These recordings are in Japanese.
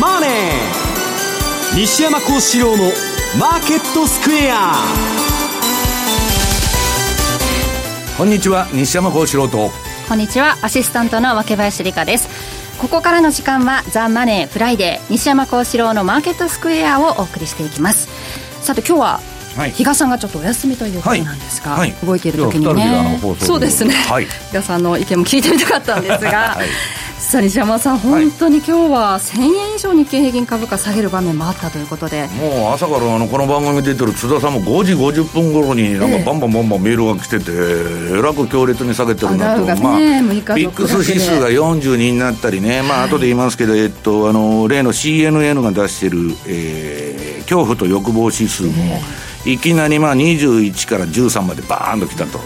マネー」西山孝四郎の「マーケットスクエア」こんにちは西山孝四郎と。こんにちはアシスタントの若林理香です。ここからの時間は「ザ・マネーフライデー西山孝四郎のマーケットスクエア」をお送りしていきます。さて今日は比嘉さんがちょっとお休みということなんですが、はい、動いている時にね。そうですね、はい、比嘉さんの意見も聞いてみたかったんですが、はいさあ西山さん、本当に今日は1000円以上日経平均株価下げる場面もあったということで。もう朝からあのこの番組出てる津田さんも5時50分頃になんかバンバンバンバンメールが来てて、えらく強烈に下げてるなと、ね、まあ、ビックス指数が42になったりね、まあ後で言いますけど、えっと、あの例の CNN が出してる、えー、恐怖と欲望指数も、いきなりまあ21から13までバーンときたと。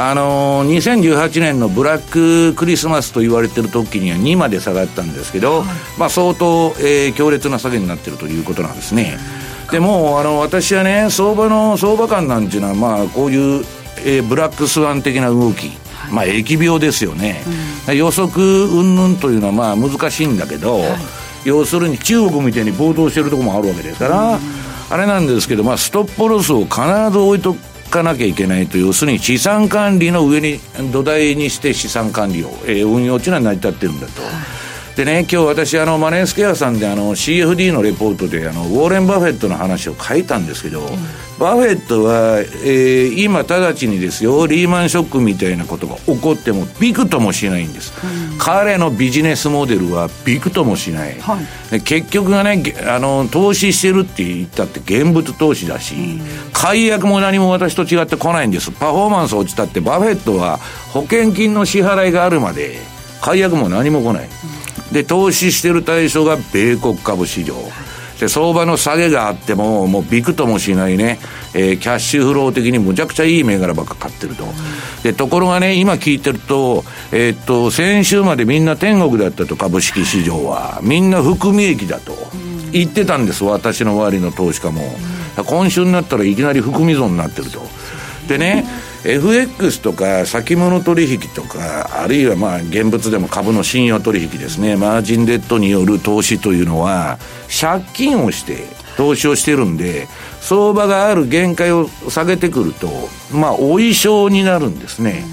あのー、2018年のブラッククリスマスと言われてる時には2まで下がったんですけど、はい、まあ、相当、えー、強烈な下げになってるということなんですね。でもあの私はね相場の相場感なんていうのは、まあ、こういう、えー、ブラックスワン的な動き、はい、まあ疫病ですよね、うん、予測云々というのはまあ難しいんだけど、はい、要するに中国みたいに暴動してるところもあるわけですから、うん、あれなんですけど、まあ、ストップロスを必ず置いとかなきゃいけないと要するに資産管理の上に土台にして資産管理を、えー、運用というのは成り立ってるんだと。でね、今日私、あの、マネースケアさんで、あの、CFD のレポートで、あの、ウォーレン・バフェットの話を書いたんですけど、うん、バフェットは、えー、今直ちにですよ、リーマンショックみたいなことが起こっても、びくともしないんです。うん、彼のビジネスモデルはびくともしない。はい、結局がね、あの、投資してるって言ったって現物投資だし、うん、解約も何も私と違ってこないんです。パフォーマンス落ちたって、バフェットは保険金の支払いがあるまで、解約も何も来ない。で、投資してる対象が米国株市場。で、相場の下げがあっても、もうびくともしないね、えー、キャッシュフロー的にむちゃくちゃいい銘柄ばっか買ってると。で、ところがね、今聞いてると、えー、っと、先週までみんな天国だったと、株式市場は。みんな含み益だと。言ってたんです、私の周りの投資家も。今週になったらいきなり含み損になってると。でね、FX とか先物取引とか、あるいはまあ現物でも株の信用取引ですね、マージンデッドによる投資というのは、借金をして投資をしてるんで、相場がある限界を下げてくると、まあ、お衣装になるんですね。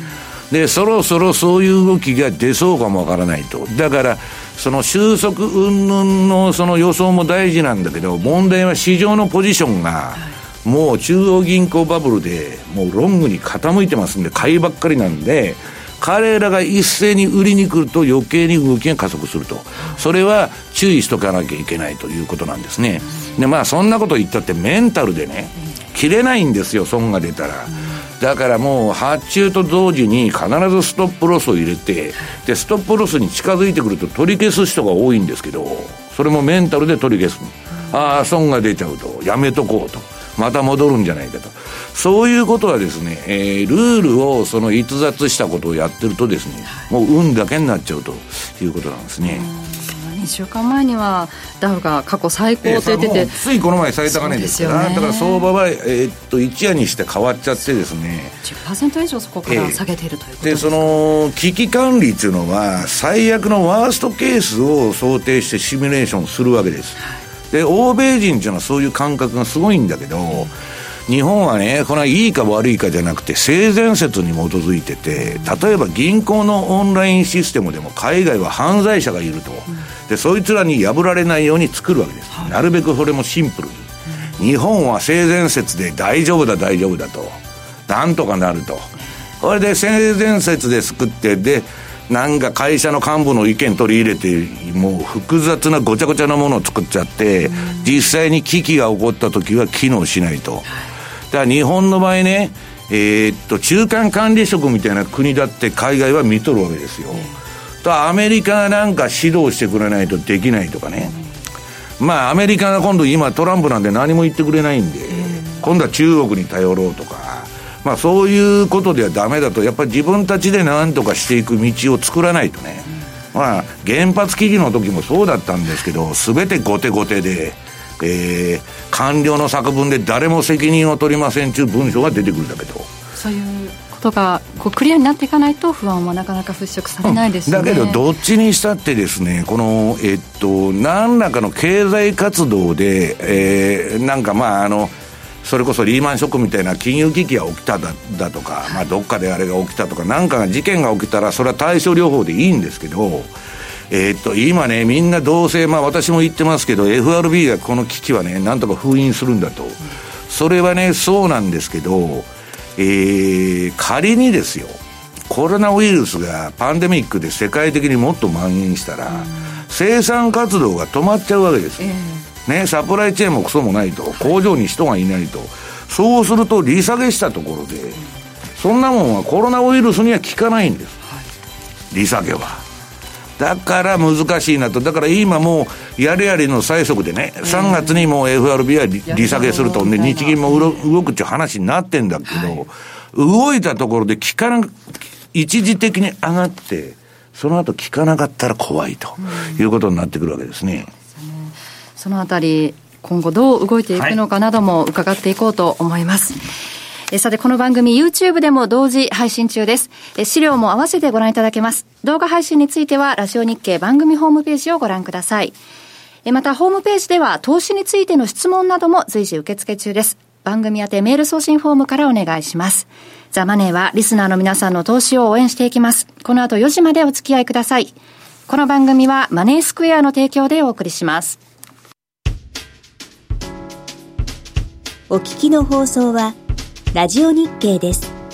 で、そろそろそういう動きが出そうかもわからないと。だから、その収束云々のその予想も大事なんだけど、問題は市場のポジションが、もう中央銀行バブルでもうロングに傾いてますんで買いばっかりなんで彼らが一斉に売りに来ると余計に動きが加速すると。それは注意しとかなきゃいけないということなんですね。でまあそんなこと言ったってメンタルでね切れないんですよ損が出たら。だからもう発注と同時に必ずストップロスを入れてでストップロスに近づいてくると取り消す人が多いんですけどそれもメンタルで取り消すああ損が出ちゃうと。やめとこうと。また戻るんじゃないかと。そういうことはですね、えー、ルールをその逸脱したことをやってるとですね、もう運だけになっちゃうということなんですね。2週間前にはダウが過去最高って言ってて、ついこの前最高値ですから、ね、だから相場は、えー、っと一夜にして変わっちゃってですね。10%以上そこから下げているということでその危機管理っていうのは最悪のワーストケースを想定してシミュレーションするわけです、はいで欧米人っていうのはそういう感覚がすごいんだけど、日本はね、これはいいか悪いかじゃなくて、性善説に基づいてて、例えば銀行のオンラインシステムでも海外は犯罪者がいると。で、そいつらに破られないように作るわけです。なるべくそれもシンプルに。日本は性善説で大丈夫だ大丈夫だと。なんとかなると。これで性善説で作って、で、なんか会社の幹部の意見取り入れて、もう複雑なごちゃごちゃなものを作っちゃって、実際に危機が起こった時は機能しないと。だから日本の場合ね、えー、っと、中間管理職みたいな国だって海外は見とるわけですよ。とアメリカがなんか指導してくれないとできないとかね。まあアメリカが今度今トランプなんで何も言ってくれないんで、今度は中国に頼ろうとか。まあ、そういうことではダメだと、やっぱり自分たちで何とかしていく道を作らないとね、まあ、原発危機の時もそうだったんですけど、すべて後手後手で、えー、官僚の作文で誰も責任を取りませんという文章が出てくるんだけど。そういうことがこうクリアになっていかないと不安はなかなか払拭されないですね、うん、だけどどっちにしたってですねこのえっと何らかの経済活動で、えー、なんかまああのそれこそリーマンショックみたいな金融危機が起きただだとか、まあ、どっかであれが起きたとか何かが事件が起きたらそれは対症療法でいいんですけどえー、っと今ねみんなどうせまあ私も言ってますけど FRB がこの危機はねなんとか封印するんだと、それはねそうなんですけどえー、仮にですよコロナウイルスがパンデミックで世界的にもっと蔓延したら、生産活動が止まっちゃうわけです、えー、ね、サプライチェーンもクソもないと工場に人がいないと。そうすると利下げしたところでそんなもんはコロナウイルスには効かないんです、はい、利下げは。だから難しいなと。だから今もうやれやれの最速でね、えー、3月にもう FRB は利下げすると。で日銀も動くっていう話になってんだけど、はい、動いたところで効かな一時的に上がって、その後効かなかったら怖いということになってくるわけですね。そのあたり、今後どう動いていくのかなども伺っていこうと思います。はい、さて、この番組 YouTube でも同時配信中です。資料も合わせてご覧いただけます。動画配信については、ラジオ日経番組ホームページをご覧ください。また、ホームページでは、投資についての質問なども随時受付中です。番組宛てメール送信フォームからお願いします。ザ・マネーはリスナーの皆さんの投資を応援していきます。この後4時までお付き合いください。この番組はマネースクエアの提供でお送りします。お聞きの放送は、ラジオ日経です。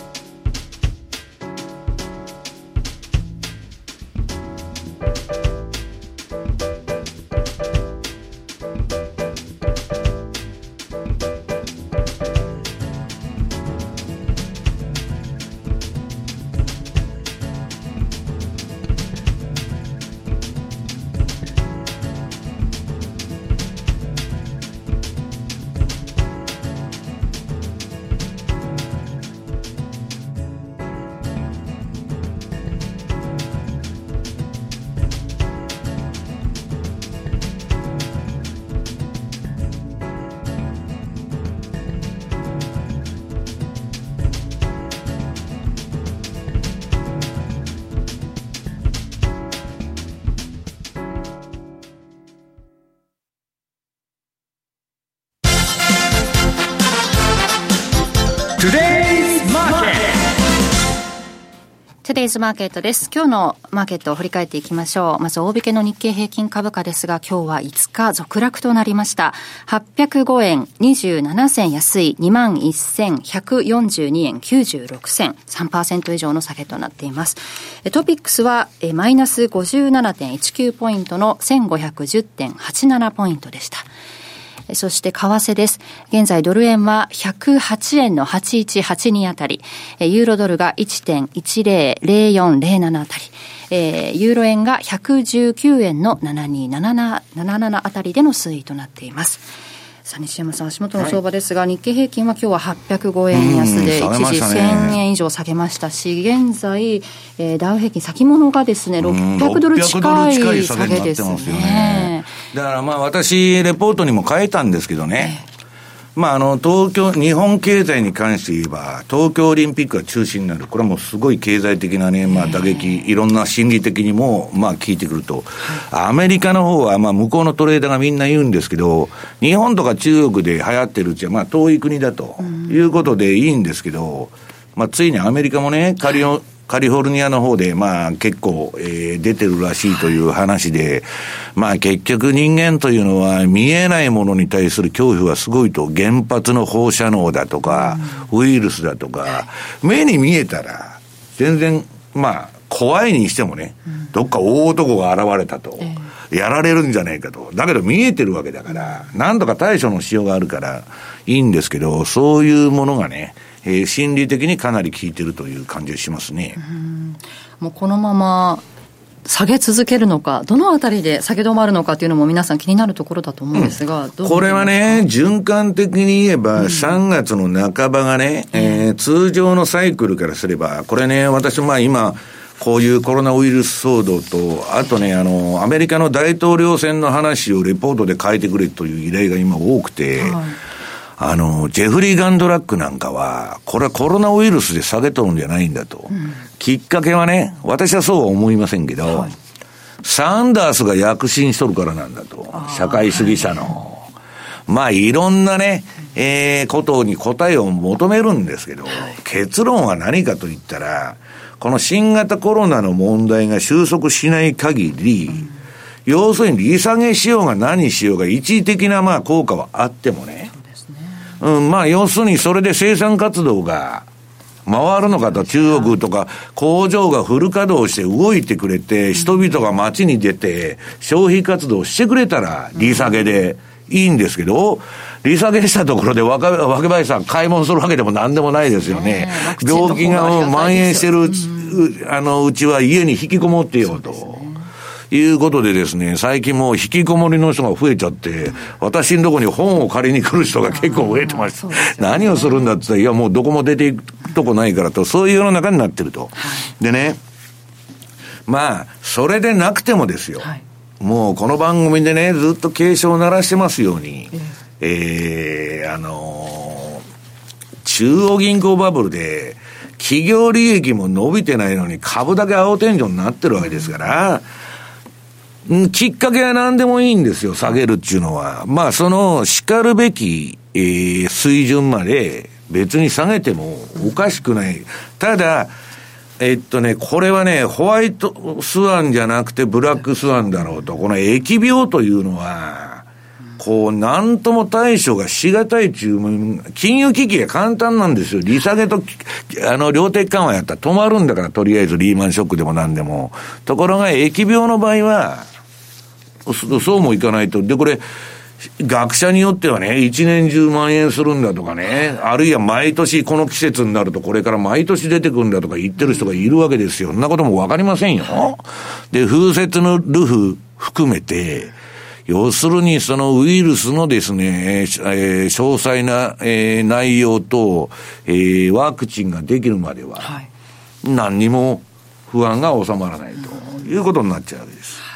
トゥデイズマーケットです。今日のマーケットを振り返っていきましょう。まず大引けの日経平均株価ですが、今日は5日続落となりました。805円27銭安い21,142円96銭、3%以上の下げとなっています。トピックスはマイナス57.19ポイントの1510.87ポイントでした。そして為替です。現在ドル円は108円の8182あたり、ユーロドルが1.100407あたり、ユーロ円が119円の7277あたりでの推移となっています。さあ西山さん、足元の相場ですが、はい、日経平均は今日は805円安で、一時1000円以上下げましたし、現在、えー、ダウ平均先物がですね、600ドル近い下げですね。だからまあ私、レポートにも変えたんですけどね、まあ、あの、東京、日本経済に関して言えば、東京オリンピックが中止になる。これはもうすごい経済的なね、まあ、打撃、いろんな心理的にも、まあ、効いてくると。アメリカの方は、まあ、向こうのトレーダーがみんな言うんですけど、日本とか中国で流行ってるうちは、まあ、遠い国だということでいいんですけど、まあ、ついにアメリカもね、仮を、カリフォルニアの方で、まあ結構、えー、出てるらしいという話で、まあ結局人間というのは見えないものに対する恐怖はすごいと、原発の放射能だとか、ウイルスだとか、目に見えたら、全然、まあ、怖いにしてもね、どっか大男が現れたと、やられるんじゃないかと。だけど見えてるわけだから、なんとか対処のしようがあるからいいんですけど、そういうものがね、えー、心理的にかなり効いてるという感じがしますね。うもうこのまま下げ続けるのか、どのあたりで下げ止まるのかというのも皆さん気になるところだと思うんですが、うん、これはね、循環的に言えば、3月の半ばがね、うん、えー、通常のサイクルからすれば、これね、私、まあ今、こういうコロナウイルス騒動と、あとね、あの、アメリカの大統領選の話をレポートで書いてくれという依頼が今多くて、はいあの、ジェフリー・ガンドラックなんかは、これはコロナウイルスで下げとるんじゃないんだと。うん、きっかけはね、私はそうは思いませんけど、はい、サンダースが躍進しとるからなんだと。社会主義者の。まあ、いろんなね、えー、ことに答えを求めるんですけど、結論は何かと言ったら、この新型コロナの問題が収束しない限り、うん、要するに利下げしようが何しようが一時的なまあ効果はあってもね、うん、まあ要するにそれで生産活動が回るのかと、中国とか工場がフル稼働して動いてくれて、人々が街に出て消費活動してくれたら利下げで、うんいいんですけど、利下げしたところで若若林さん買い物するわけでも何でもないですよね。病気が蔓延してるあの、うちは家に引きこもってよと。いうことでですね、最近もう引きこもりの人が増えちゃって、私のとこに本を借りに来る人が結構増えてました。何をするんだって言ったら、いやもうどこも出ていくとこないからと、そういう世の中になってると。でね、まあ、それでなくてもですよ。はいもうこの番組でね、ずっと警鐘を鳴らしてますように、ええー、あのー、中央銀行バブルで、企業利益も伸びてないのに株だけ青天井になってるわけですから、うん、きっかけは何でもいいんですよ、下げるっていうのは。まあ、その、叱るべき、えー、水準まで別に下げてもおかしくない。ただ、えっとね、これはね、ホワイトスワンじゃなくてブラックスワンだろうと。この疫病というのは、こう、なんとも対処がしがたい注文、金融危機は簡単なんですよ。利下げと、あの、量的緩和やったら止まるんだから、とりあえずリーマンショックでもなんでも。ところが、疫病の場合は、そうもいかないと。で、これ、学者によってはね、一年中蔓延するんだとかね、あるいは毎年この季節になるとこれから毎年出てくるんだとか言ってる人がいるわけですよ。そんなこともわかりませんよ。で、風雪のルフ含めて、要するにそのウイルスのですね、えー、詳細な、えー、内容と、えー、ワクチンができるまでは、何にも不安が収まらないということになっちゃうわけです。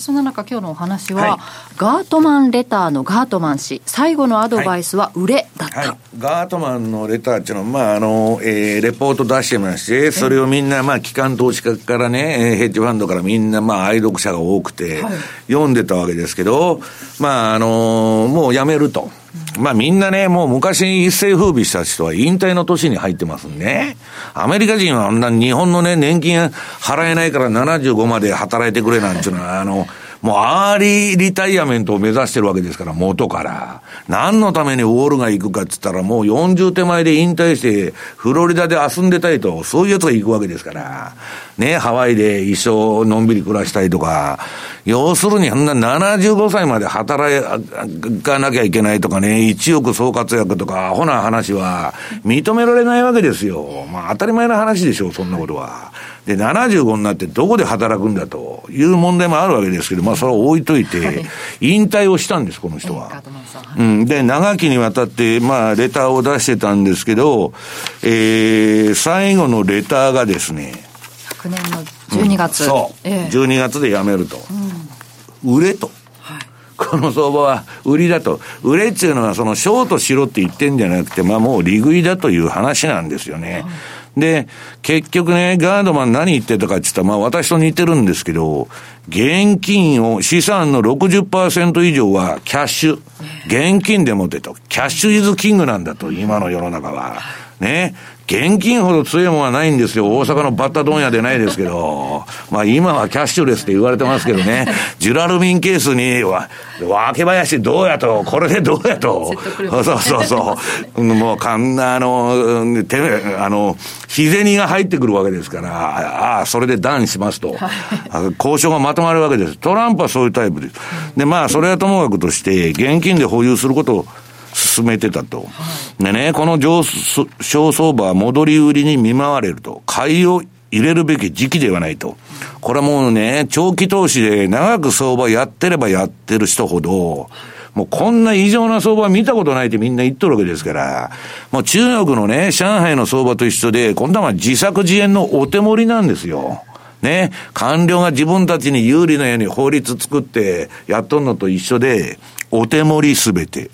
そんな中今日のお話は、はい、ガートマンレターのガートマン氏。最後のアドバイスは売れだった、はい。はい、ガートマンのレターっていうのは、まああのえー、レポート出してましてそれをみんな、まあ、機関投資家からねヘッジファンドからみんな、まあ、愛読者が多くて、読んでたわけですけどまああのー、もうやめると。まあみんなね、もう昔一世風靡した人は引退の年に入ってますんで、アメリカ人はあんな日本のね、年金払えないから75まで働いてくれなんていうのは、あの、もうアーリーリタイアメントを目指してるわけですから、元から。何のためにウォール街行くかって言ったら、もう40手前で引退して、フロリダで遊んでたいと、そういうやつが行くわけですから。ね、ハワイで一生のんびり暮らしたいとか、要するに、んな75歳まで働かなきゃいけないとかね、1億総活躍とか、アホな話は認められないわけですよ。まあ当たり前の話でしょう、そんなことは。で、75になってどこで働くんだという問題もあるわけですけど、まあそれを置いといて、引退をしたんです、この人は。うん。で、長きにわたって、まあレターを出してたんですけど、えー、最後のレターがですね、昨年の12月。うん、そう、ええ、12月で辞めると。うん、売れと。この相場は売りだと。売れっていうのはそのショートしろって言ってんじゃなくて、まあもう利食いだという話なんですよね。で、結局ね、ガードマン何言ってたかって言ったら、まあ私と似てるんですけど、現金を、資産の60%以上はキャッシュ。現金で持てと。キャッシュイズキングなんだと、今の世の中は。ね。現金ほど強いものはないんですよ。大阪のバッタ問屋でないですけど。まあ今はキャッシュレスって言われてますけどね。ジュラルミンケースに、わ、け林どうやと、これでどうやと。そうそうそう。もうかんな、あの、てあの、日銭が入ってくるわけですから、ああ、それで断しますと。交渉がまとまるわけです。トランプはそういうタイプです。で、まあ、それはともかくとして、現金で保有することを進めてたと。でね、この上昇相場は戻り売りに見舞われると。買いを入れるべき時期ではないと。これはもうね、長期投資で長く相場やってればやってる人ほど、もうこんな異常な相場見たことないってみんな言っとるわけですから、もう中国のね、上海の相場と一緒で、今度は自作自演のお手盛りなんですよ。ね、官僚が自分たちに有利なように法律作ってやっとんのと一緒で、お手盛りすべて。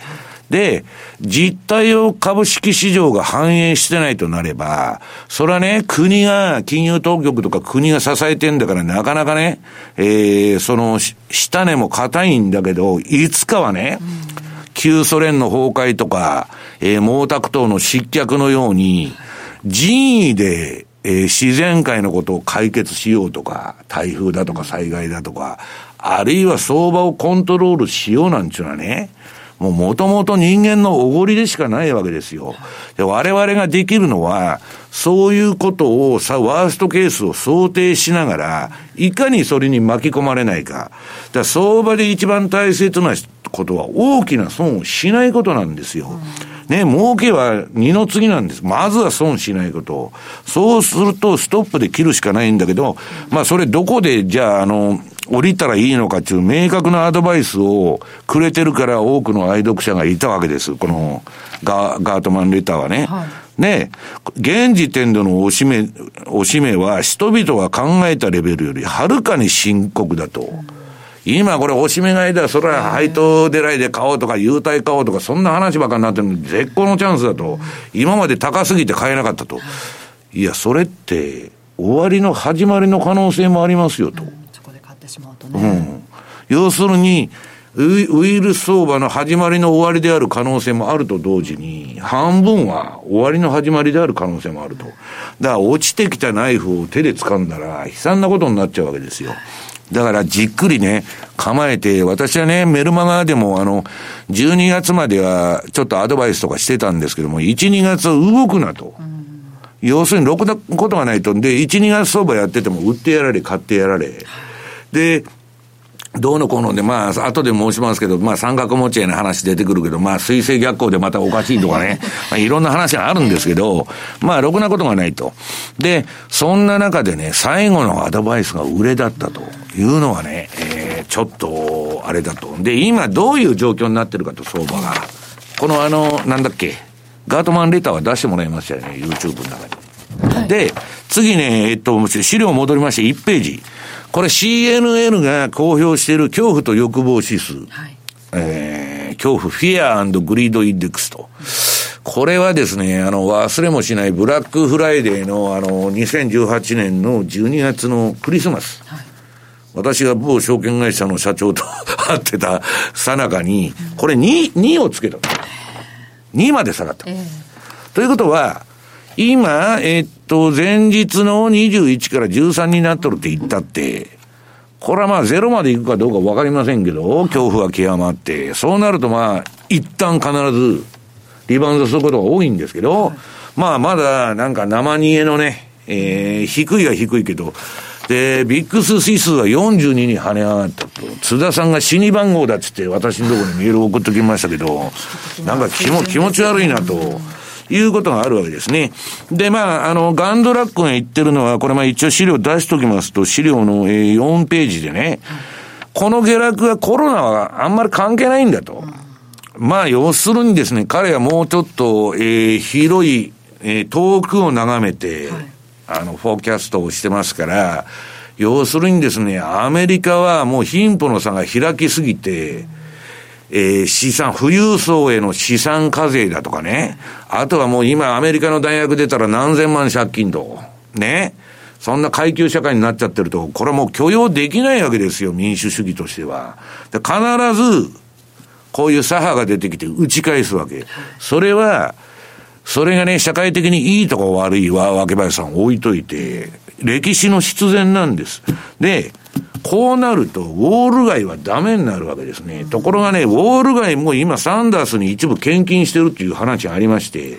で、実態を株式市場が反映してないとなれば、それはね、国が、金融当局とか国が支えてんだからなかなかね、えー、その、下根も硬いんだけど、いつかはね、旧ソ連の崩壊とか、えー、毛沢東の失脚のように、人為で、えー、自然界のことを解決しようとか、台風だとか災害だとか、あるいは相場をコントロールしようなんていうのはね、もうもともと人間のおごりでしかないわけですよ。で我々ができるのは、そういうことをさ、ワーストケースを想定しながら、いかにそれに巻き込まれないか。だか相場で一番大切なことは大きな損をしないことなんですよ。ね、儲けは二の次なんです。まずは損しないこと。そうするとストップで切るしかないんだけど、まあそれどこでじゃああの、降りたらいいのかっていう明確なアドバイスをくれてるから多くの愛読者がいたわけです。このガガートマンレターはね。はい、ね現時点でのおしめ、おしめは人々が考えたレベルよりはるかに深刻だと。うん今これおしめ買いだ、それは配当狙いで買おうとか、優待買おうとか、そんな話ばっかになってるのに、絶好のチャンスだと。今まで高すぎて買えなかったと。いや、それって、終わりの始まりの可能性もありますよと。ってしまうとね。うん、要するに、ウイルス相場の始まりの終わりである可能性もあると同時に、半分は終わりの始まりである可能性もあると。だから落ちてきたナイフを手で掴んだら悲惨なことになっちゃうわけですよ。だからじっくりね、構えて、私はね、メルマガでもあの、12月まではちょっとアドバイスとかしてたんですけども、1、2月は動くなと。要するに、ろくなことがないと。で、1、2月相場やってても、売ってやられ、買ってやられ。で、どうのこうので、まあ、後で申しますけど、まあ、三角持ち合いの話出てくるけど、まあ、水星逆行でまたおかしいとかね、まあ、いろんな話があるんですけど、まあ、ろくなことがないと。で、そんな中でね、最後のアドバイスが売れだったというのはね、えー、ちょっと、あれだと。で、今どういう状況になってるかと、相場が。このあの、なんだっけ、ガートマンレターは出してもらいましたよね、YouTube の中に。はい、で、次ね、えっと、資料戻りまして1ページ。これ CNN が公表している恐怖と欲望指数。はい、えー、恐怖、 Fear Greed Index と。これはですね、あの、忘れもしないブラックフライデーの、あの、2018年の12月のクリスマス。はい、私が某証券会社の社長と 会ってたさなかに、これ2、2をつけた。2まで下がった。えー、ということは、今、えっと、前日の21から13になっとるって言ったって、これはまあゼロまで行くかどうかわかりませんけど、恐怖が極まって、そうなるとまあ、一旦必ずリバウンドすることが多いんですけど、まあまだなんか生煮えのね、えー、低いは低いけど、で、ビックス指数は42に跳ね上がったと。津田さんが死に番号だっつって私のところにメールを送ってきましたけど、なんか気も気持ち悪いなと。いうことがあるわけですね。で、まあ、あの、ガンドラックが言ってるのは、これまあ一応資料出しときますと、資料の4ページでね、この下落はコロナはあんまり関係ないんだと。まあ、要するにですね、彼はもうちょっと、えー、広い、えー、遠くを眺めて、はい、あの、フォーキャストをしてますから、要するにですね、アメリカはもう貧富の差が開きすぎて、えー、資産、富裕層への資産課税だとかね。あとはもう今アメリカの大学出たら何千万借金と。ね。そんな階級社会になっちゃってると、これはもう許容できないわけですよ、民主主義としては。で必ず、こういう左派が出てきて打ち返すわけ。それは、それがね、社会的にいいとか悪いは、わけ林さん置いといて、歴史の必然なんです。で、こうなると、ウォール街はダメになるわけですね。ところがね、ウォール街も今サンダースに一部献金してるっていう話がありまして、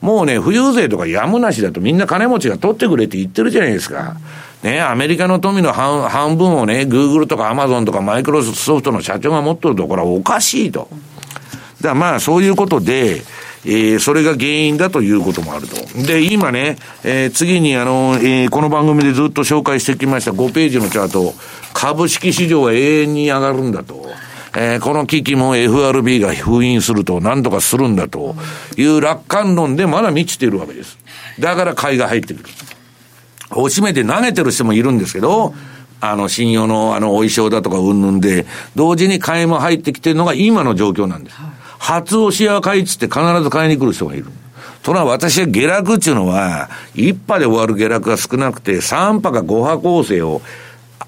もうね、富裕税とかやむなしだとみんな金持ちが取ってくれって言ってるじゃないですか。ね、アメリカの富の半半分をね、グーグルとかアマゾンとかマイクロソフトの社長が持ってると、これはおかしいと。だからまあそういうことで、えー、それが原因だということもあると。で、今ね、えー、次にあの、えー、この番組でずっと紹介してきました5ページのチャート、株式市場は永遠に上がるんだと。えー、この危機も FRB が封印すると、何とかするんだという楽観論でまだ満ちているわけです。だから買いが入ってくる。おしめて投げてる人もいるんですけど、あの、信用の、あの、お衣装だとかうんぬんで、同時に買いも入ってきてるのが今の状況なんです。初押し屋買いっつって必ず買いに来る人がいる。とな私は下落っていうのは、1波で終わる下落が少なくて、3波か5波構成を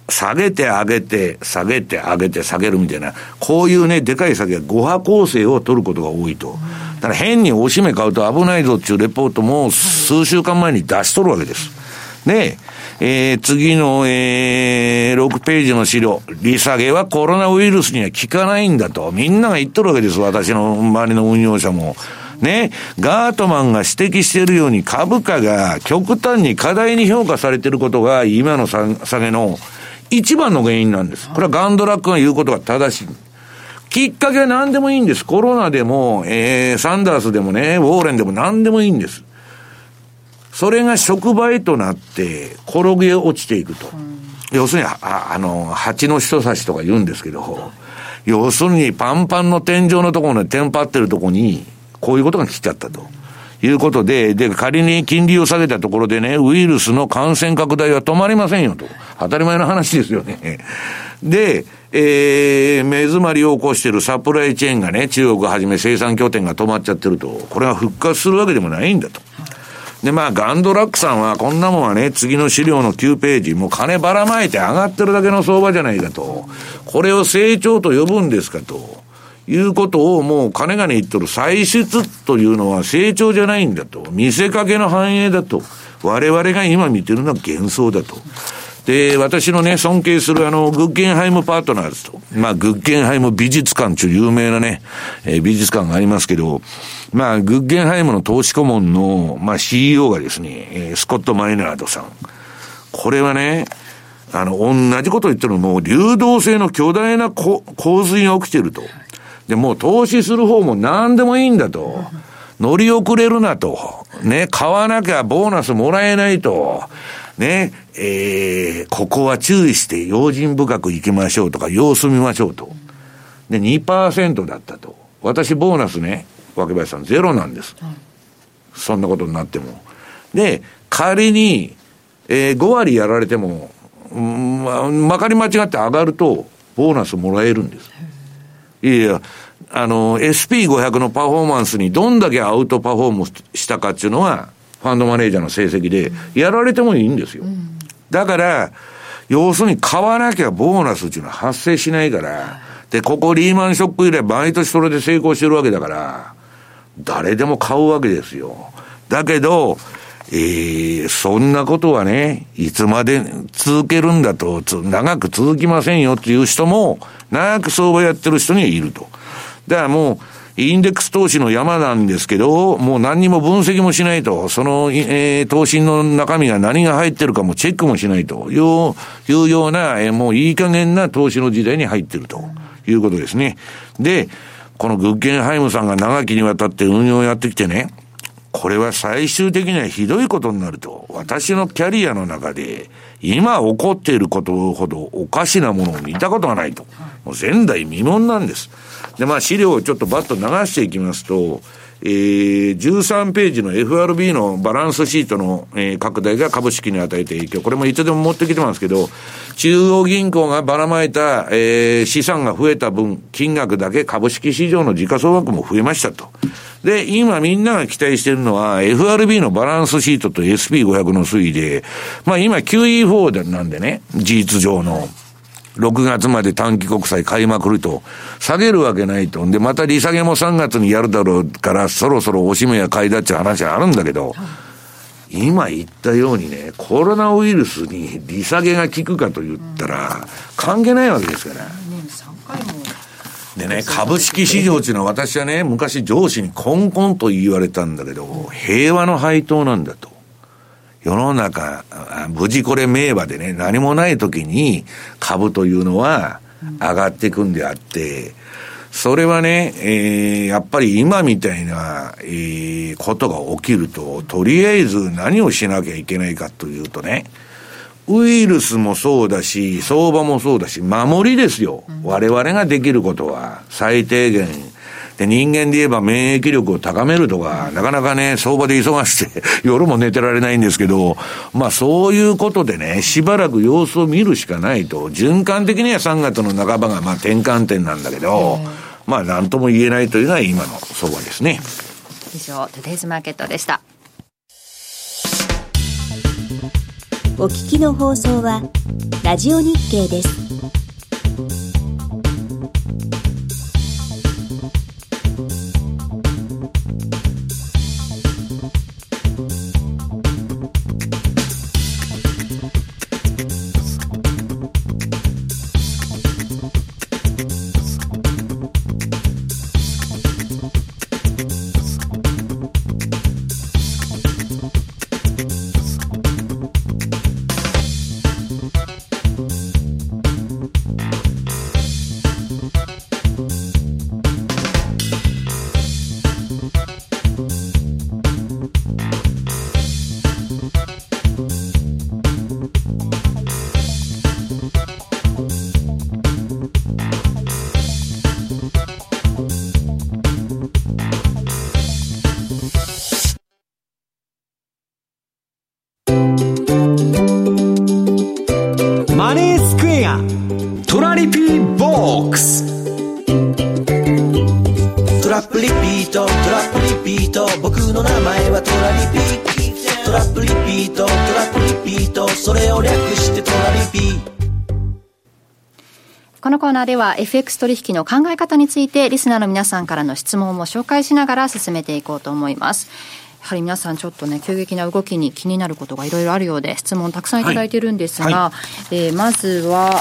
下げて上げて、下げて上げて下げるみたいな、こういうね、でかい先は5波構成を取ることが多いと。だから変に押し目買うと危ないぞっていうレポートも数週間前に出しとるわけです。で、えー、次の、えー、6ページの資料。利下げはコロナウイルスには効かないんだと。みんなが言っとるわけです。私の周りの運用者も。ね、ガートマンが指摘しているように株価が極端に過大に評価されていることが今の下げの一番の原因なんです。これはガンドラックが言うことが正しい。きっかけは何でもいいんです。コロナでも、えー、サンダースでもね、ウォーレンでも何でもいいんです。それが触媒となって、転げ落ちていくと。要するに、ああの、蜂の人差しとか言うんですけど、要するにパンパンの天井のところにテンパってるところに、こういうことが来ちゃったと。いうことで、で、仮に金利を下げたところでね、ウイルスの感染拡大は止まりませんよと。当たり前の話ですよね。で、えー、目詰まりを起こしているサプライチェーンがね、中国はじめ生産拠点が止まっちゃってると、これは復活するわけでもないんだと。で、まあ、ガンドラックさんは、こんなもんはね、次の資料の9ページ、もう金ばらまいて上がってるだけの相場じゃないかと。これを成長と呼ぶんですかと。いうことをもう金がね言っとる歳出というのは成長じゃないんだと。見せかけの繁栄だと。我々が今見てるのは幻想だと。で、私のね、尊敬するあの、グッゲンハイムパートナーズと、まあ、グッゲンハイム美術館という有名なね、えー、美術館がありますけど、まあ、グッゲンハイムの投資顧問の、まあ、CEO がですね、えー、スコット・マイナードさん。これはね、あの、同じこと言ってるのも、流動性の巨大な洪水が起きてると。で、もう投資する方も何でもいいんだと。乗り遅れるなと。ね、買わなきゃボーナスもらえないと。ね、えー、ここは注意して用心深く行きましょうとか、様子見ましょうと。で、2%だったと。私、ボーナスね、若林さん、ゼロなんです。そんなことになっても。で、仮に、えー、5割やられても、うん、まかり間違って上がると、ボーナスもらえるんです。いやいや、あの、SP500 のパフォーマンスにどんだけアウトパフォームしたかっていうのは、ファンドマネージャーの成績で、やられてもいいんですよ。だから、要するに買わなきゃボーナスっていうのは発生しないから、で、ここリーマンショック以来毎年それで成功してるわけだから、誰でも買うわけですよ。だけど、えー、そんなことはね、いつまで続けるんだと、長く続きませんよっていう人も、長く相場やってる人にはいると。だからもう、インデックス投資の山なんですけど、もう何にも分析もしないと、その、えー、投資の中身が何が入ってるかもチェックもしないという、いうような、えー、もういい加減な投資の時代に入ってるということですね。で、このグッゲンハイムさんが長きにわたって運用をやってきてね、これは最終的にはひどいことになると、私のキャリアの中で、今起こっていることほどおかしなものを見たことがないと。もう前代未聞なんです。で、まあ資料をちょっとバッと流していきますと、えー、13ページの FRB のバランスシートの、えー、拡大が株式に与えて影響。これもいつでも持ってきてますけど、中央銀行がばらまいた、えー、資産が増えた分、金額だけ株式市場の時価総額も増えましたと。で、今みんなが期待してるのは、FRB のバランスシートと SP500 の推移で、まあ今 QE4 なんでね、事実上の。6月まで短期国債買いまくると、下げるわけないと。で、また利下げも3月にやるだろうから、そろそろおしめや買いだっちゅう話あるんだけど、今言ったようにね、コロナウイルスに利下げが効くかと言ったら、関係ないわけですから。でね、株式市場っていうのは私はね、昔上司にコンコンと言われたんだけど、平和の配当なんだと。世の中、無事これ名馬でね、何もない時に株というのは上がっていくんであって、それはね、えー、やっぱり今みたいな、えー、ことが起きると、とりあえず何をしなきゃいけないかというとね、ウイルスもそうだし、相場もそうだし、守りですよ。我々ができることは、最低限。で、人間で言えば免疫力を高めるとか、なかなかね、相場で忙しくて、夜も寝てられないんですけど、まあそういうことでね、しばらく様子を見るしかないと。循環的には3月の半ばがまあ転換点なんだけど、まあ、なんとも言えないというのは今の相場ですね。以上、トゥデイズマーケットでした。お聞きの放送は、ラジオ日経です。ナーでは FX 取引の考え方についてリスナーの皆さんからの質問も紹介しながら進めていこうと思います。やはり皆さんちょっとね、急激な動きに気になることがいろいろあるようで、質問たくさんいただいてるんですが、はい。はい、えー、まずは、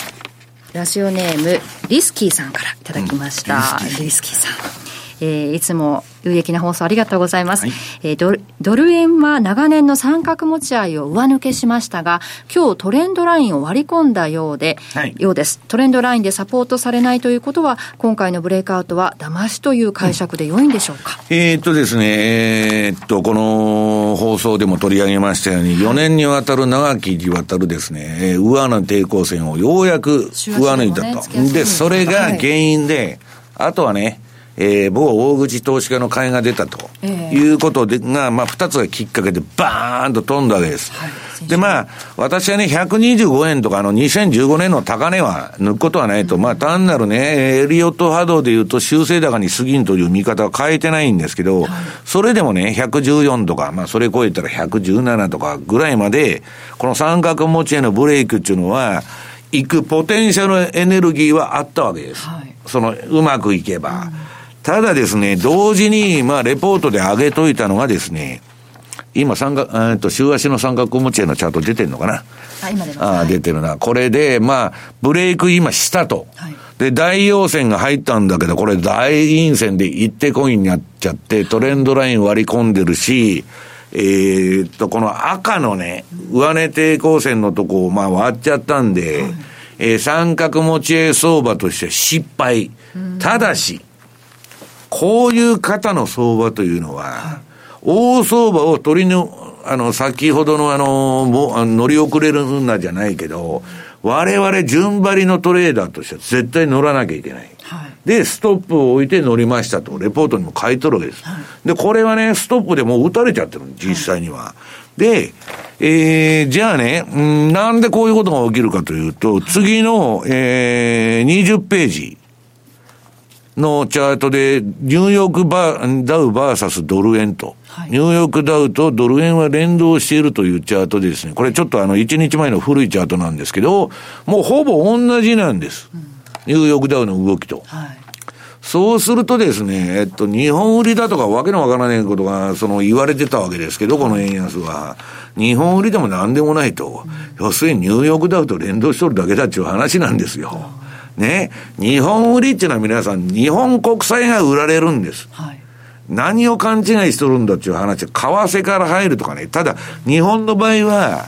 ラジオネーム、リスキーさんからいただきました。うん、リスキーさん。えー、いつも有益な放送ありがとうございます。はい、えー、ドルドル円は長年の三角持ち合いを上抜けしましたが、今日トレンドラインを割り込んだようで、はい、ようです。トレンドラインでサポートされないということは、今回のブレイクアウトは騙しという解釈で良いんでしょうか、うん、えー、っとですね、えー、っと、この放送でも取り上げましたように、4年にわたる長きにわたるですね、上の抵抗線をようやく上抜いたと。ね、で、それが原因で、はい、あとはね、えー、某大口投資家の買いが出たということで、が、まあ、二つがきっかけでバーンと飛んだわけです。はい、で、まあ、私はね、125円とか、あの、2015年の高値は抜くことはないと、うん、まあ、単なるね、エリオット波動で言うと修正高に過ぎんという見方は変えてないんですけど、はい、それでもね、114とか、まあ、それ超えたら117とかぐらいまで、この三角持ちへのブレイクっていうのは、行くポテンシャルエネルギーはあったわけです。はい、その、うまくいけば。うんただですね、同時に、まあ、レポートで上げといたのがですね、今、三角、えっと、週足の三角持ち合いのチャート出てるのかな？あ、今出あ、出てるな。これで、まあ、ブレイク今したと。はい、で、大陽線が入ったんだけど、これ大陰線で一手コインになっちゃって、トレンドライン割り込んでるし、えー、っと、この赤のね、上値抵抗線のとこを、まあ、割っちゃったんで、はい、えー、三角持ち合い相場として失敗。ただし、こういう方の相場というのは、大相場を取りの、あの、先ほどのあの、もあの乗り遅れるんだじゃないけど、我々順張りのトレーダーとしては絶対乗らなきゃいけない。はい、で、ストップを置いて乗りましたと、レポートにも書いとるわけです。はい、で、これはね、ストップでもう打たれちゃってる実際には。はい、で、えー、じゃあね、んなんでこういうことが起きるかというと、次の、えー、20ページ。のチャートで、ニューヨークバダウバーサスドル円と、はい、ニューヨークダウとドル円は連動しているというチャートでですね、これちょっとあの、1日前の古いチャートなんですけど、もうほぼ同じなんです。うん、ニューヨークダウの動きと。はいそうするとですね、えっと、日本売りだとかわけのわからないことが、その言われてたわけですけど、この円安は。日本売りでも何でもないと。うん、要するにニューヨークダウと連動しとるだけだっていう話なんですよ。ね、日本売りっていうのは皆さん、日本国債が売られるんです。はい、何を勘違いしとるんだっていう話、為替から入るとかね。ただ、日本の場合は、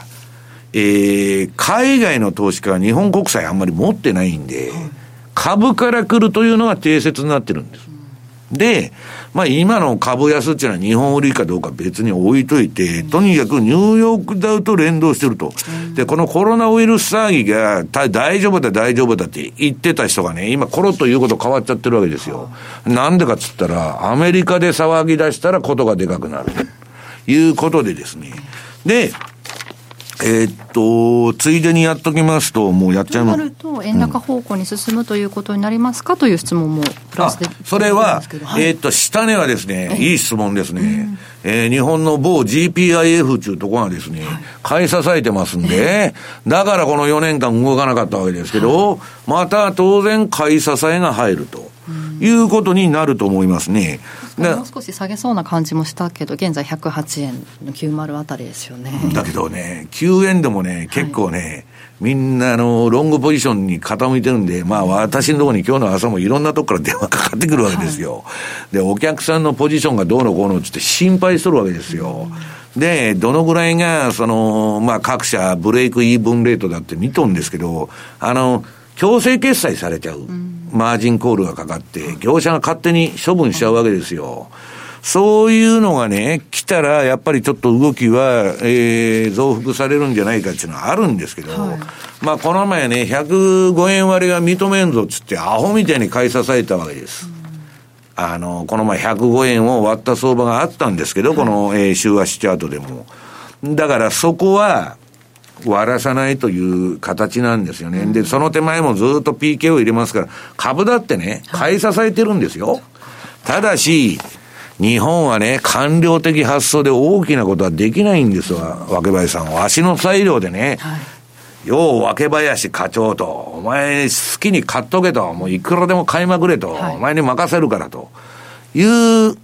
えー、海外の投資家は日本国債あんまり持ってないんで、はい、株から来るというのが定説になってるんです。で、まあ今の株安っていうのは日本売りかどうか別に置いといて、とにかくニューヨークダウと連動してると。で、このコロナウイルス騒ぎが大丈夫だ大丈夫だって言ってた人がね、今コロッということ変わっちゃってるわけですよ。なんでかっつったら、アメリカで騒ぎ出したらことがでかくなる。ということでですね。で、えー、っと、ついでにやっときますと、もうやっちゃいます。なると、円高方向に進むということになりますか、という質問もプラスで。それは、えー、っと、下値はですね、いい質問ですね。うん、えー、日本の某 GPIF というところがですね、買い支えてますんで、だからこの4年間動かなかったわけですけど、また当然買い支えが入ると。いうことになると思いますね。もう少し下げそうな感じもしたけど、現在108円の90あたりですよね。だけどね、9円でもね、結構ね、はい、みんなあの、ロングポジションに傾いてるんで、まあ私のところに今日の朝もいろんなとこから電話かかってくるわけですよ。はい、で、お客さんのポジションがどうのこうのって心配しとるわけですよ。で、どのぐらいが、その、まあ各社ブレイクイーブンレートだって見とんですけど、あの、強制決済されちゃう。マージンコールがかかって、業者が勝手に処分しちゃうわけですよ。そういうのがね、来たら、やっぱりちょっと動きは、えー、増幅されるんじゃないかっていうのはあるんですけど、はい、まあ、この前ね、105円割が認めんぞっつって、アホみたいに買い支えたわけです。うん、あの、この前105円を割った相場があったんですけど、はい、この、えー、週足チャートでも。だからそこは、割らさないという形なんですよね。で、その手前もずっと PK を入れますから、株だってね、買い支えてるんですよ。ただし、日本はね、官僚的発想で大きなことはできないんですわ、若林さんは。足の裁量でね、はい、よう若林課長と、お前好きに買っとけと、もういくらでも買いまくれと、はい、お前に任せるからと、いう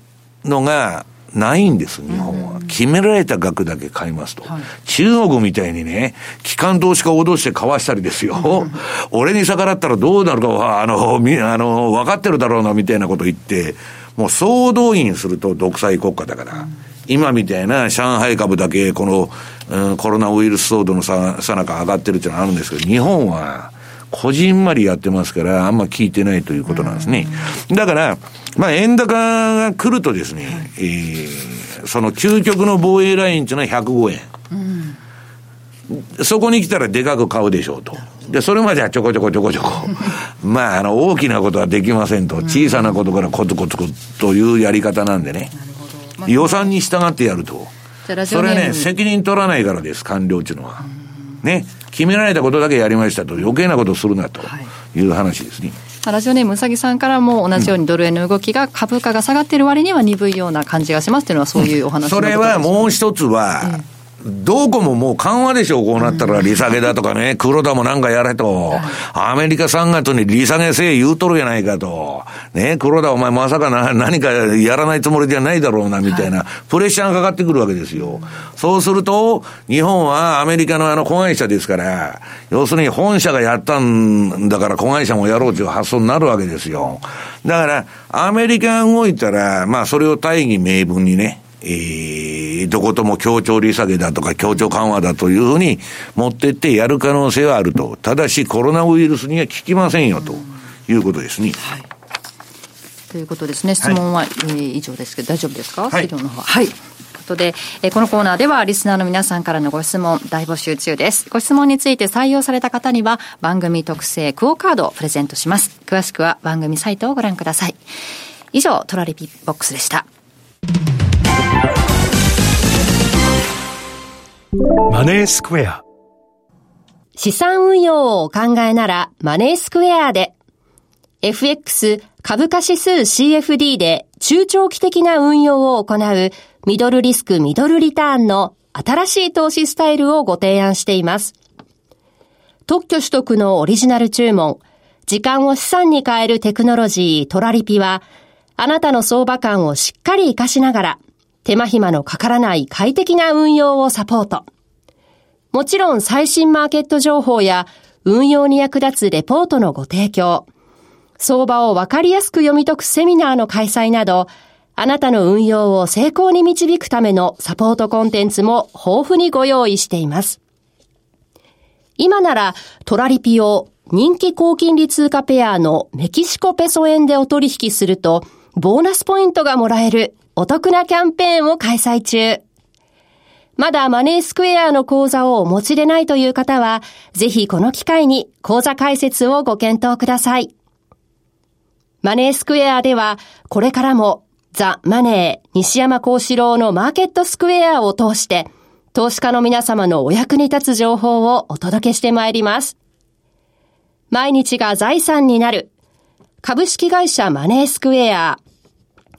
のが、ないんです、日本は。決められた額だけ買いますと。はい、中国みたいにね、機関投資家を脅して買わしたりですよ。俺に逆らったらどうなるかは、あの、み、あの、分かってるだろうな、みたいなこと言って、もう総動員すると独裁国家だから。うん、今みたいな上海株だけ、この、うん、コロナウイルス騒動のさ、さなか上がってるっていうのはあるんですけど、日本は、こじんまりやってますから、あんま聞いてないということなんですね。だから、まあ、円高が来るとですね、えー、その究極の防衛ラインっていうのは105円。うん、そこに来たらでかく買うでしょうと。で、それまではちょこちょこちょこちょこ。まあ、あの、大きなことはできませんと。小さなことからコツコツコツというやり方なんでね。まあ、予算に従ってやると。それはね、責任取らないからです、官僚っていうのは。ね。決められたことだけやりましたと、余計なことするなとい。う話ですね。はい、ラジオネームうさぎさんからも同じようにドル円の動きが株価が下がっている割には鈍いような感じがしますというのはそういうお話、それはもう一つは、うんどこももう緩和でしょう、こうなったら利下げだとかね、黒田もなんかやれと、アメリカ3月に利下げせえ言うとるやないかと、ね、黒田お前まさかな何かやらないつもりじゃないだろうな、みたいな、プレッシャーがかかってくるわけですよ。そうすると、日本はアメリカのあの子会社ですから、要するに本社がやったんだから子会社もやろうという発想になるわけですよ。だから、アメリカが動いたら、まあそれを大義名分にね、えー、どことも協調利下げだとか協調緩和だというふうに持ってってやる可能性はあると。ただしコロナウイルスには効きませんよということですね。はい、ということですね。質問は、はい、えー、以上ですけど大丈夫ですか、はい、の方はい。といとで、えー、このコーナーではリスナーの皆さんからのご質問大募集中です。ご質問について採用された方には番組特製クオカードをプレゼントします。詳しくは番組サイトをご覧ください。以上、トラリピボックスでした。マネースクエア資産運用をお考えならマネースクエアで FX 株価指数 CFD で中長期的な運用を行うミドルリスクミドルリターンの新しい投資スタイルをご提案しています。特許取得のオリジナル注文、時間を資産に変えるテクノロジートラリピは、あなたの相場感をしっかり活かしながら、手間暇のかからない快適な運用をサポート。もちろん最新マーケット情報や運用に役立つレポートのご提供、相場をわかりやすく読み解くセミナーの開催など、あなたの運用を成功に導くためのサポートコンテンツも豊富にご用意しています。今ならトラリピを人気高金利通貨ペアのメキシコペソ円でお取引すると、ボーナスポイントがもらえるお得なキャンペーンを開催中。まだマネースクエアの講座をお持ちでないという方は、ぜひこの機会に講座開設をご検討ください。マネースクエアでは、これからもザ・マネー西山幸四郎のマーケットスクエアを通して、投資家の皆様のお役に立つ情報をお届けしてまいります。毎日が財産になる。株式会社マネースクエア。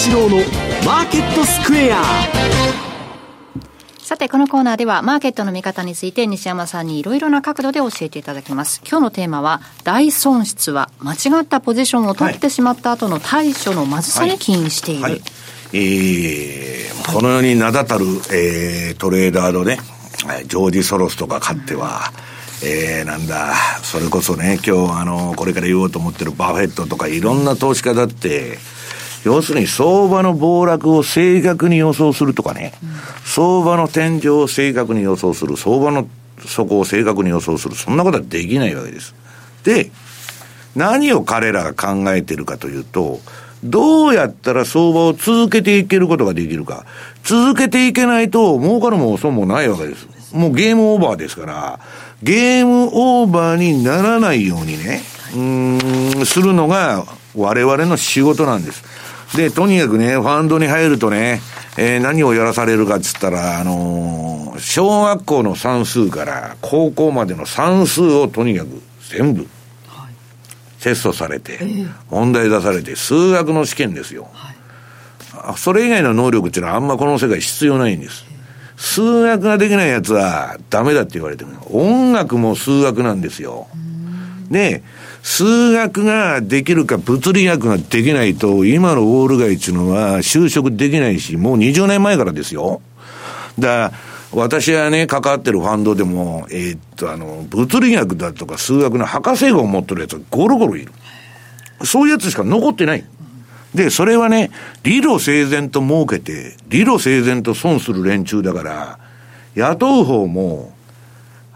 西山幸四郎のマーケットスクエアさて、このコーナーでは、マーケットの見方について西山さんにいろいろな角度で教えていただきます。今日のテーマは、大損失は間違ったポジションを取ってしまった後の対処のまずさに起因している。はいはい、えー、このように名だたる、えー、トレーダーのね、ジョージ・ソロスとか勝っては、うん、えー、なんだ、それこそね、今日、あの、これから言おうと思ってるバフェットとか、いろんな投資家だって、要するに相場の暴落を正確に予想するとかね、うん、相場の天井を正確に予想する、相場の底を正確に予想する、そんなことはできないわけです。で、何を彼らが考えてるかというと、どうやったら相場を続けていけることができるか。続けていけないと儲かるも損もないわけです。もうゲームオーバーですから、ゲームオーバーにならないようにね、うん、するのが我々の仕事なんです。で、とにかくね、ファンドに入るとね、えー、何をやらされるかっつったら、あのー、小学校の算数から高校までの算数をとにかく全部、テストされて、問題出されて、数学の試験ですよ。はい、それ以外の能力っていうのはあんまこの世界必要ないんです。数学ができないやつはダメだって言われてる。音楽も数学なんですよ。で、数学ができるか物理学ができないと、今のウォール街っていうのは就職できないし、もう20年前からですよ。だ私はね、関わってるファンドでも、えー、っと、あの、物理学だとか数学の博士号を持ってるやつがゴロゴロいる。そういうやつしか残ってない。で、それはね、理路整然と儲けて、理路整然と損する連中だから、雇う方も、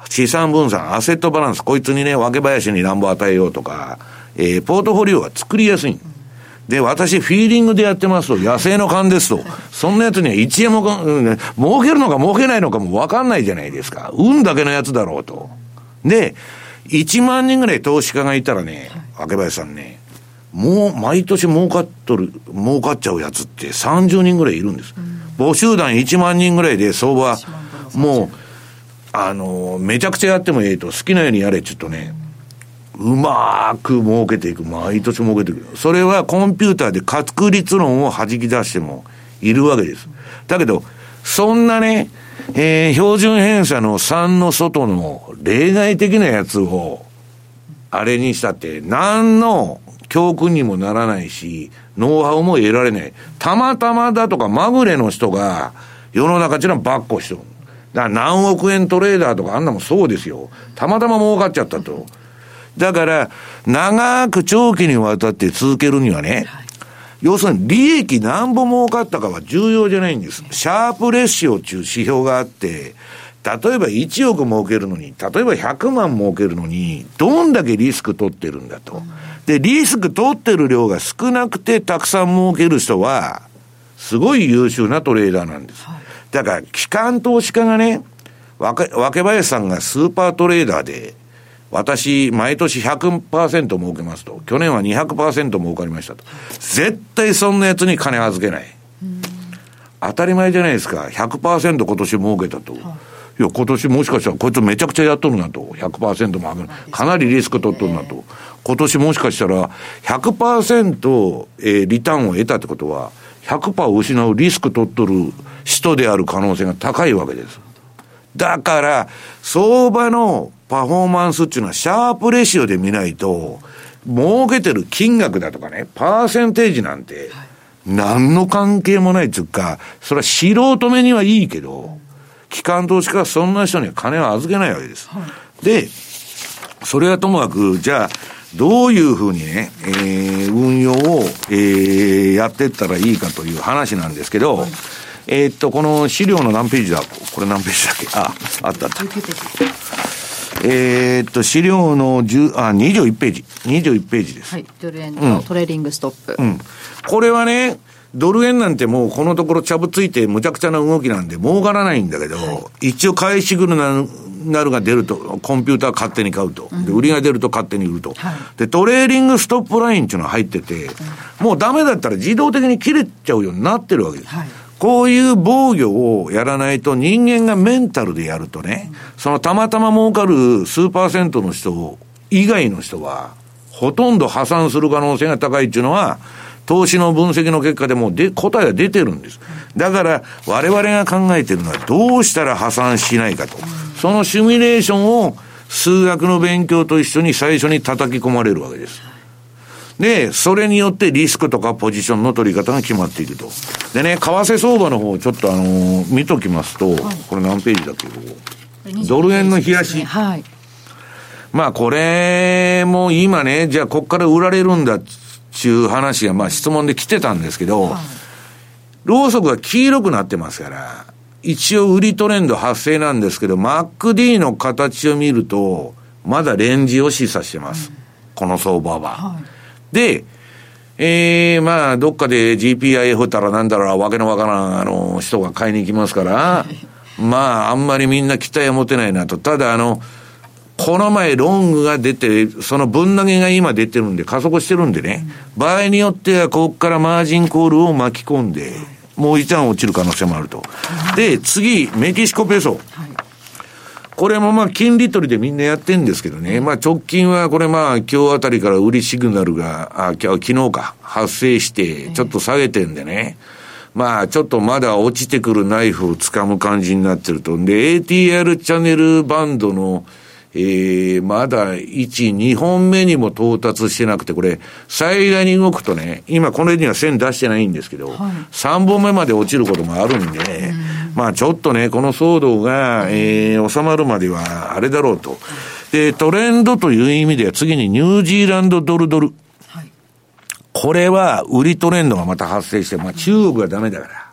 資産分散、アセットバランス、こいつにね、分け林に乱暴与えようとか、えー、ポートフォリオが作りやすい。で、私、フィーリングでやってますと、野生の勘ですと、そんなやつには1円も、うん、儲けるのか儲けないのかも分かんないじゃないですか。運だけのやつだろうと。で、1万人ぐらい投資家がいたらね、若林さんね、もう毎年儲かっとる、儲かっちゃうやつって30人ぐらいいるんです。募集団1万人ぐらいで相場、もう、あの、めちゃくちゃやってもええと、好きなようにやれちょっとね、うまーく儲けていく。毎年儲けていく。それはコンピューターで確率論を弾き出してもいるわけです。だけど、そんなね、えー、標準偏差の3の外の例外的なやつを、あれにしたって、何の教訓にもならないし、ノウハウも得られない。たまたまだとかまぐれの人が、世の中っていうのはばっこしとる。だから何億円トレーダーとかあんなもそうですよ。たまたま儲かっちゃったと。だから、長く長期にわたって続けるにはね、要するに利益何ぼ儲かったかは重要じゃないんです。シャープレッシオっていう指標があって、例えば1億儲けるのに、例えば100万儲けるのに、どんだけリスク取ってるんだと。で、リスク取ってる量が少なくてたくさん儲ける人は、すごい優秀なトレーダーなんです。だから、機関投資家がね、若林さんがスーパートレーダーで、私、毎年100%儲けますと。去年は200%儲かりましたと。絶対そんなやつに金預けない。当たり前じゃないですか。100%今年儲けたと。いや、今年もしかしたらこいつめちゃくちゃやっとるなと。100%も上げる。かなりリスク取っとるなと。今年もしかしたら100%、えー、リターンを得たってことは、100%失うリスク取っとる人である可能性が高いわけです。だから、相場のパフォーマンスっていうのはシャープレシオで見ないと、儲けてる金額だとかね、パーセンテージなんて、何の関係もないっていうか、それは素人目にはいいけど、機関投資家はそんな人には金を預けないわけです。で、それはともかく、じゃあ、どういうふうにね、えー、運用を、えー、やっていったらいいかという話なんですけど、はい、えっと、この資料の何ページだ？これ何ページだっけ？あ、あったあった。えー、っと、資料の10、あ、21ページ。21ページです。はい。ドル円のトレーリングストップ。うん。これはね、ドル円なんてもうこのところちゃぶついてむちゃくちゃな動きなんで儲からないんだけど、はい、一応返しぐるななるが出ると、コンピューター勝手に買うと。で、売りが出ると勝手に売ると。はい、で、トレーリングストップラインっていうのが入ってて、もうダメだったら自動的に切れちゃうようになってるわけです。はいこういう防御をやらないと人間がメンタルでやるとね、そのたまたま儲かる数パーセントの人以外の人は、ほとんど破産する可能性が高いっていうのは、投資の分析の結果でもで答えが出てるんです。だから、我々が考えてるのはどうしたら破産しないかと。そのシミュレーションを数学の勉強と一緒に最初に叩き込まれるわけです。で、それによってリスクとかポジションの取り方が決まっていると。でね、為替相場の方、ちょっとあのー、見ときますと、はい、これ何ページだっけ、ドル円の冷やし。はい。まあ、これも今ね、じゃあこっから売られるんだっちゅう話が、まあ質問で来てたんですけど、はい、ローソクが黄色くなってますから、一応売りトレンド発生なんですけど、MacD の形を見ると、まだレンジを示唆してます。うん、この相場は。はいで、ええー、まあ、どっかで GPIF たらなんだろう、わけのわからん、あの、人が買いに行きますから、まあ、あんまりみんな期待は持てないなと。ただ、あの、この前ロングが出て、その分投げが今出てるんで、加速してるんでね、場合によってはここからマージンコールを巻き込んで、もう一段落ちる可能性もあると。で、次、メキシコペソ。これもまあ金利取りでみんなやってんですけどね。まあ直近はこれまあ今日あたりから売りシグナルが、あ、昨日か、発生して、ちょっと下げてんでね。まあちょっとまだ落ちてくるナイフを掴む感じになってると。で、ATR チャンネルバンドの、えー、まだ1、2本目にも到達してなくて、これ、最大に動くとね、今この辺には線出してないんですけど、はい、3本目まで落ちることもあるんで、うん、まあちょっとね、この騒動が、えー、収まるまではあれだろうと。で、トレンドという意味では次にニュージーランドドルドル。はい、これは売りトレンドがまた発生して、まあ中国がダメだから。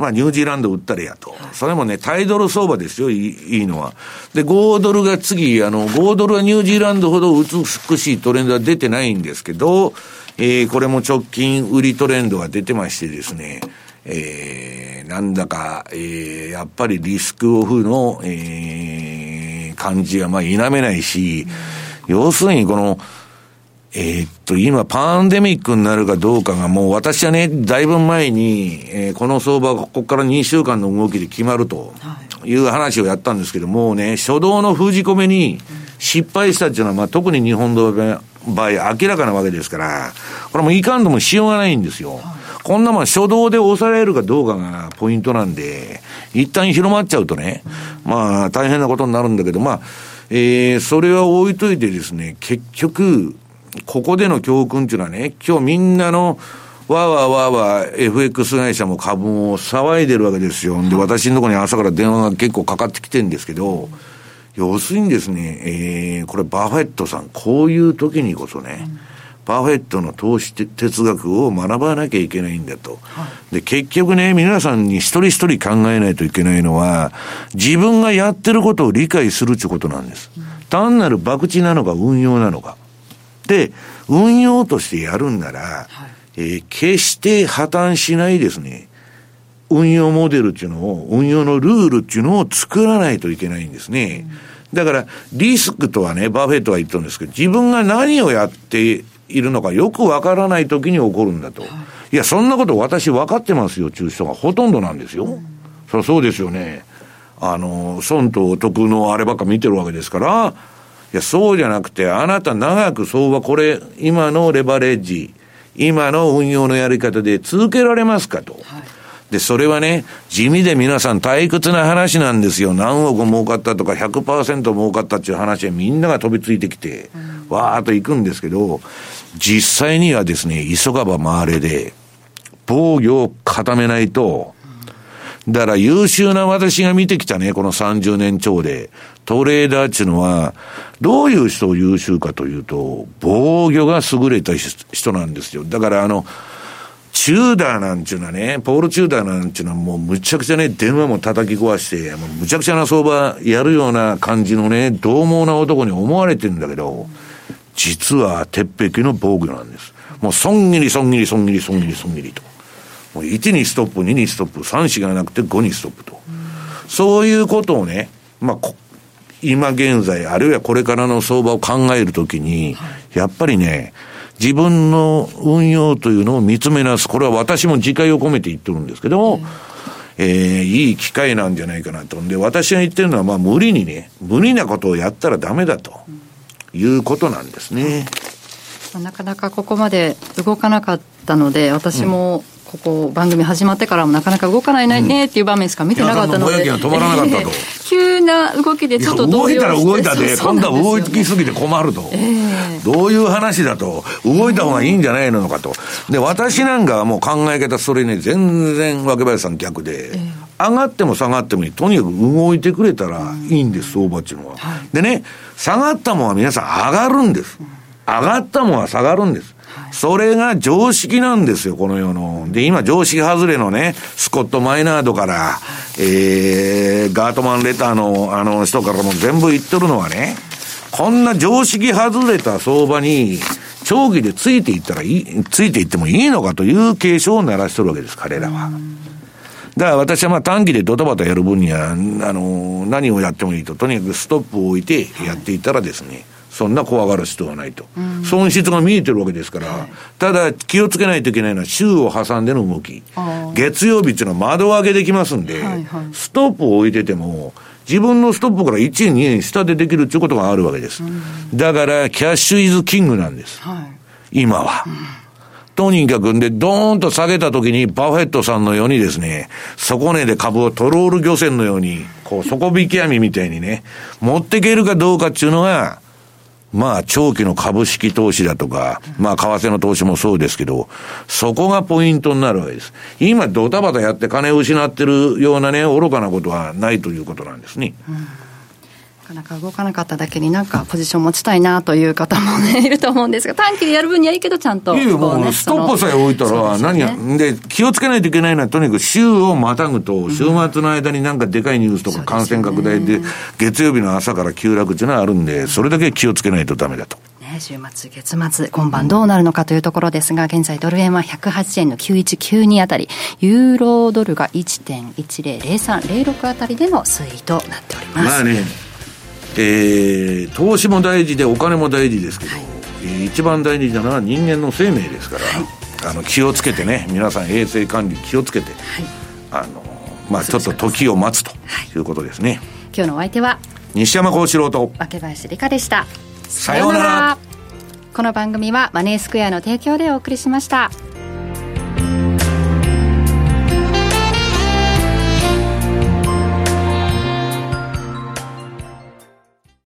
まあ、ニュージーランド売ったらやと。それもね、タイドル相場ですよ、いいいいのは。で、5ドルが次、あの、5ドルはニュージーランドほど美しいトレンドは出てないんですけど、えー、これも直近売りトレンドが出てましてですね、えー、なんだか、えー、やっぱりリスクオフの、えー、感じはまあ否めないし、要するにこの、えー、っと、今、パンデミックになるかどうかが、もう私はね、だいぶ前に、えー、この相場がここから2週間の動きで決まるという話をやったんですけど、もうね、初動の封じ込めに失敗したっていうのは、まあ、特に日本の場合、明らかなわけですから、これもいかんともしようがないんですよ。こんなもん初動で抑えるかどうかがポイントなんで、一旦広まっちゃうとね、まあ、大変なことになるんだけど、まあ、えー、それは置いといてですね、結局、ここでの教訓っていうのはね、今日みんなの、わーわーわーわー FX 会社も株も騒いでるわけですよ。で、私のところに朝から電話が結構かかってきてるんですけど、要するにですね、えー、これバフェットさん、こういう時にこそね、バフェットの投資哲学を学ばなきゃいけないんだと。で、結局ね、皆さんに一人一人考えないといけないのは、自分がやってることを理解するってことなんです。単なる博打なのか運用なのか。で、運用としてやるんなら、はい、えー、決して破綻しないですね、運用モデルっていうのを、運用のルールっていうのを作らないといけないんですね。だから、リスクとはね、バフェットは言ったんですけど、自分が何をやっているのかよくわからない時に起こるんだと。いや、そんなこと私分かってますよっていう人がほとんどなんですよ。うん、そりゃそうですよね。あの、損と得のあればっか見てるわけですから、いや、そうじゃなくて、あなた長く相場、これ、今のレバレッジ、今の運用のやり方で続けられますかと。はい。で、それはね、地味で皆さん退屈な話なんですよ。何億儲かったとか100%儲かったっていう話でみんなが飛びついてきて、うん、わーっと行くんですけど、実際にはですね、急がば回れで、防御を固めないと、だから優秀な私が見てきたね、この30年超で、トレーダーっていうのは、どういう人を優秀かというと、防御が優れた人なんですよ。だからあの、チューダーなんちゅうのはね、ポール・チューダーなんちゅうのはもうむちゃくちゃね、電話も叩き壊して、もうむちゃくちゃな相場やるような感じのね、獰猛な男に思われてるんだけど、実は鉄壁の防御なんです。もう損切り損切り損切り損切り損切りと。もう1にストップ、2にストップ、3子がなくて5にストップと。そういうことをね、まあ、今現在、あるいはこれからの相場を考えるときに、やっぱりね、自分の運用というのを見つめなす。これは私も自戒を込めて言ってるんですけども、えー、いい機会なんじゃないかなと。で、私が言ってるのは、まあ、無理にね、無理なことをやったらダメだということなんですね。なかなかここまで動かなかったので、私もここ番組始まってからもなかなか動かないねっていう場面しか見てなかったので、うん、止まらなかったと。急な動きでちょっと動いたら動いたで今度は動きすぎて困ると、えー、どういう話だと動いた方がいいんじゃないのかと。で私なんかはもう考え方それね全然若林さん逆で、えー、上がっても下がってもとにかく動いてくれたらいいんです、相場っていうのは、はい、でね下がったもんは皆さん上がるんです、上がったもんは下がるんですそれが常識なんですよ、この世の。で、今常識外れのね、スコット・マイナードから、えー、ガートマン・レターのあの人からも全部言ってるのはね、こんな常識外れた相場に、長期でついていったらいい、ついていってもいいのかという警鐘を鳴らしてるわけです、彼らは。だから私はまあ短期でドタバタやる分には、あの、何をやってもいいと、とにかくストップを置いてやっていったらですね、そんな怖がる必要はないと、うん、損失が見えてるわけですから、はい、ただ気をつけないといけないのは、週を挟んでの動き、月曜日っていうのは窓上げできますんで、はいはい、ストップを置いてても、自分のストップから1円、2円下でできるっていうことがあるわけです。うん、だから、キャッシュイズキングなんです。はい、今は。うん。とにかくんで、ドーンと下げた時に、バフェットさんのようにですね、底値で株をトロール漁船のように、こう、底引き網みたいにね、持っていけるかどうかっていうのが、まあ、長期の株式投資だとか、まあ、為替の投資もそうですけど、そこがポイントになるわけです。今、ドタバタやって金を失ってるようなね、愚かなことはないということなんですね。うんかなか動かなかっただけになんかポジション持ちたいなという方もね、いると思うんですが、短期でやる分にはいいけど、ちゃんと、ね。いやもうストップさえ置いたら、何や、で、気をつけないといけないのは、とにかく週をまたぐと、週末の間になんかでかいニュースとか感染拡大で、月曜日の朝から急落っていうのはあるんで、それだけ気をつけないとダメだと。週末、月末、今晩どうなるのかというところですが、現在ドル円は108円の9192あたり、ユーロドルが1.100306あたりでの推移となっております。まあね、えー、投資も大事でお金も大事ですけど、はい、一番大事なのは人間の生命ですから、はい、あの気をつけてね皆さん衛生管理気をつけて、はい、あのまあちょっと時を待つとい。うことですね、今日のお相手は西山幸四郎と若林理香でした。さようなら。この番組はマネースクエアの提供でお送りしました。